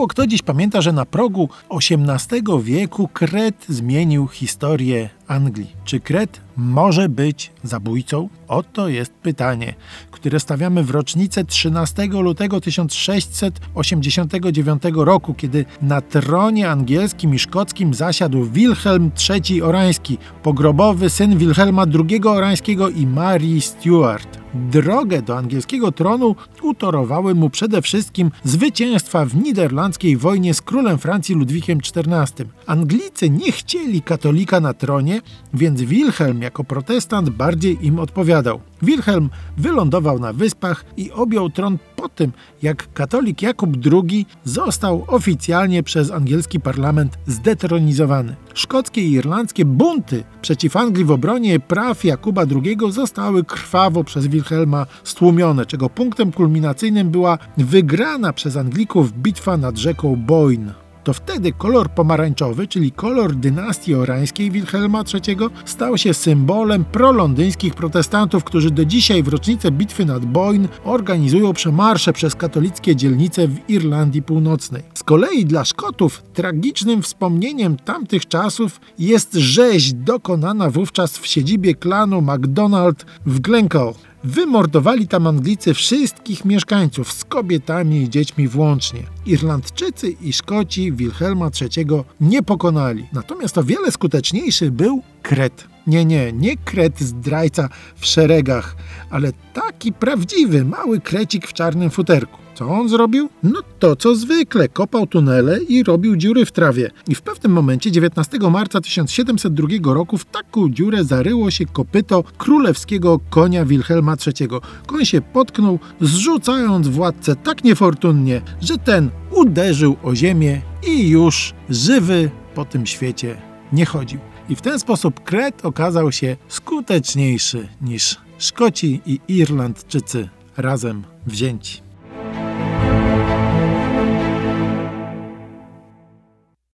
Mało kto dziś pamięta, że na progu XVIII wieku Kret zmienił historię Anglii. Czy Kret może być zabójcą? Oto jest pytanie, które stawiamy w rocznicę 13 lutego 1689 roku, kiedy na tronie angielskim i szkockim zasiadł Wilhelm III Orański, pogrobowy syn Wilhelma II Orańskiego i Marii Stuart. Drogę do angielskiego tronu utorowały mu przede wszystkim zwycięstwa w niderlandzkiej wojnie z królem Francji Ludwikiem XIV. Anglicy nie chcieli katolika na tronie, więc Wilhelm jako protestant bardziej im odpowiadał. Wilhelm wylądował na wyspach i objął tron po tym, jak katolik Jakub II został oficjalnie przez angielski parlament zdetronizowany. Szkockie i irlandzkie bunty przeciw Anglii w obronie praw Jakuba II zostały krwawo przez Wilhelma stłumione, czego punktem kulminacyjnym była wygrana przez Anglików bitwa nad rzeką Boyne to wtedy kolor pomarańczowy, czyli kolor dynastii orańskiej Wilhelma III, stał się symbolem prolondyńskich protestantów, którzy do dzisiaj w rocznicę bitwy nad Boyne organizują przemarsze przez katolickie dzielnice w Irlandii Północnej. Z kolei dla Szkotów tragicznym wspomnieniem tamtych czasów jest rzeź dokonana wówczas w siedzibie klanu MacDonald w Glencoe. Wymordowali tam Anglicy wszystkich mieszkańców, z kobietami i dziećmi włącznie. Irlandczycy i Szkoci Wilhelma III nie pokonali. Natomiast o wiele skuteczniejszy był Kret. Nie, nie, nie kret zdrajca w szeregach, ale taki prawdziwy, mały krecik w czarnym futerku. Co on zrobił? No to co zwykle, kopał tunele i robił dziury w trawie. I w pewnym momencie 19 marca 1702 roku w taką dziurę zaryło się kopyto królewskiego konia Wilhelma III. Koń się potknął, zrzucając władcę tak niefortunnie, że ten uderzył o ziemię i już żywy po tym świecie nie chodził. I w ten sposób Kret okazał się skuteczniejszy niż Szkoci i Irlandczycy razem wzięci.